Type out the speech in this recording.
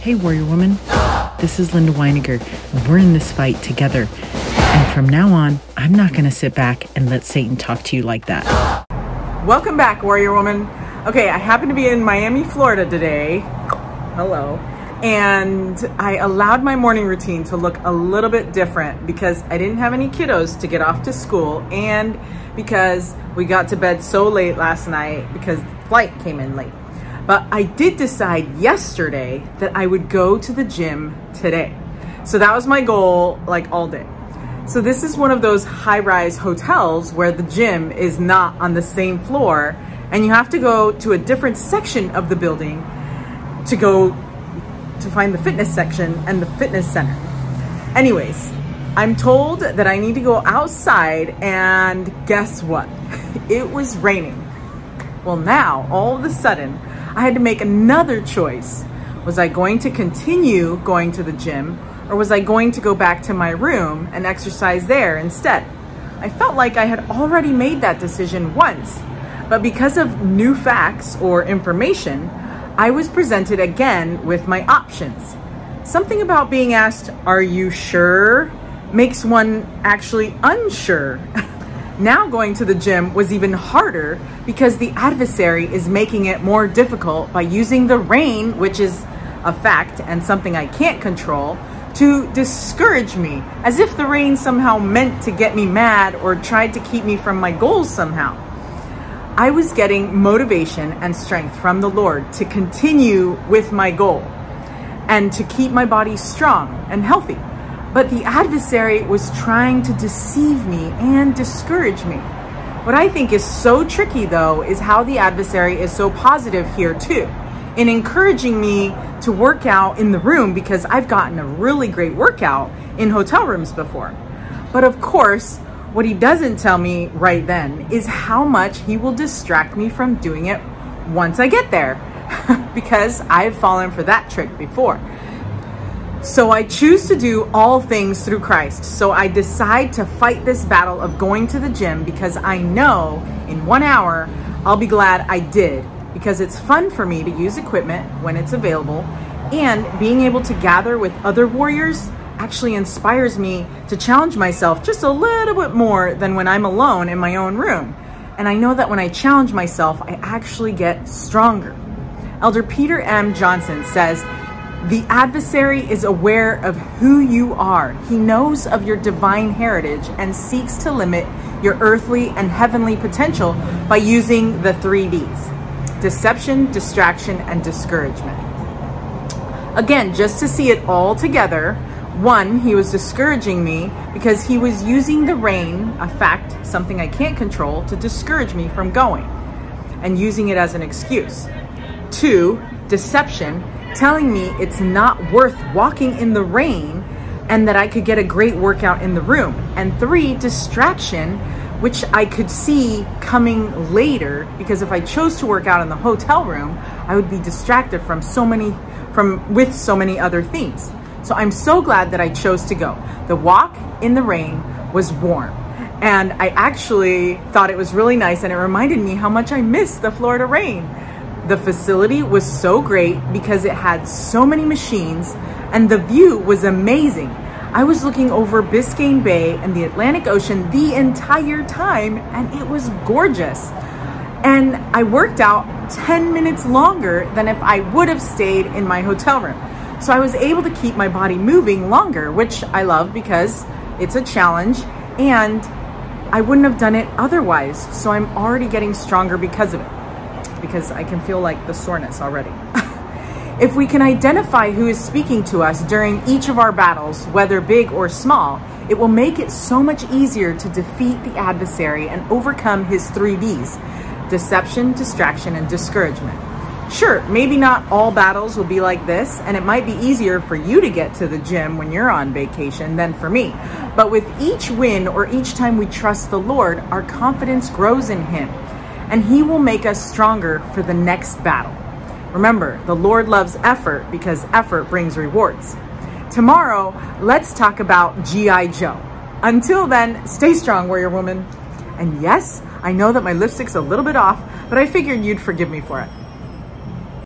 Hey, Warrior Woman. This is Linda Weiniger, we're in this fight together. And from now on, I'm not going to sit back and let Satan talk to you like that. Welcome back, Warrior Woman. Okay, I happen to be in Miami, Florida today. Hello. And I allowed my morning routine to look a little bit different because I didn't have any kiddos to get off to school and because we got to bed so late last night because the flight came in late. But I did decide yesterday that I would go to the gym today. So that was my goal like all day. So this is one of those high-rise hotels where the gym is not on the same floor and you have to go to a different section of the building to go to find the fitness section and the fitness center. Anyways, I'm told that I need to go outside and guess what? It was raining. Well now, all of a sudden, I had to make another choice. Was I going to continue going to the gym or was I going to go back to my room and exercise there instead? I felt like I had already made that decision once, but because of new facts or information, I was presented again with my options. Something about being asked, Are you sure? makes one actually unsure. now going to the gym was even harder because the adversary is making it more difficult by using the rain, which is a fact and something I can't control, to discourage me, as if the rain somehow meant to get me mad or tried to keep me from my goals somehow. I was getting motivation and strength from the Lord to continue with my goal and to keep my body strong and healthy. But the adversary was trying to deceive me and discourage me. What I think is so tricky though is how the adversary is so positive here too in encouraging me to work out in the room because I've gotten a really great workout in hotel rooms before. But of course, what he doesn't tell me right then is how much he will distract me from doing it once I get there because I've fallen for that trick before. So I choose to do all things through Christ. So I decide to fight this battle of going to the gym because I know in one hour I'll be glad I did because it's fun for me to use equipment when it's available and being able to gather with other warriors actually inspires me to challenge myself just a little bit more than when I'm alone in my own room. And I know that when I challenge myself, I actually get stronger. Elder Peter M. Johnson says, the adversary is aware of who you are. He knows of your divine heritage and seeks to limit your earthly and heavenly potential by using the three Ds deception, distraction, and discouragement. Again, just to see it all together, one, he was discouraging me because he was using the rain, a fact, something I can't control, to discourage me from going and using it as an excuse. Two, deception, telling me it's not worth walking in the rain and that I could get a great workout in the room. And three, distraction, which I could see coming later because if I chose to work out in the hotel room, I would be distracted from so many, from with so many other things. So I'm so glad that I chose to go. The walk in the rain was warm. And I actually thought it was really nice and it reminded me how much I missed the Florida rain. The facility was so great because it had so many machines and the view was amazing. I was looking over Biscayne Bay and the Atlantic Ocean the entire time and it was gorgeous. And I worked out 10 minutes longer than if I would have stayed in my hotel room. So I was able to keep my body moving longer, which I love because it's a challenge and I wouldn't have done it otherwise. So I'm already getting stronger because of it, because I can feel like the soreness already. if we can identify who is speaking to us during each of our battles, whether big or small, it will make it so much easier to defeat the adversary and overcome his three Ds, deception, distraction, and discouragement. Sure, maybe not all battles will be like this, and it might be easier for you to get to the gym when you're on vacation than for me. But with each win or each time we trust the Lord, our confidence grows in Him, and He will make us stronger for the next battle. Remember, the Lord loves effort because effort brings rewards. Tomorrow, let's talk about G.I. Joe. Until then, stay strong, warrior woman. And yes, I know that my lipstick's a little bit off, but I figured you'd forgive me for it.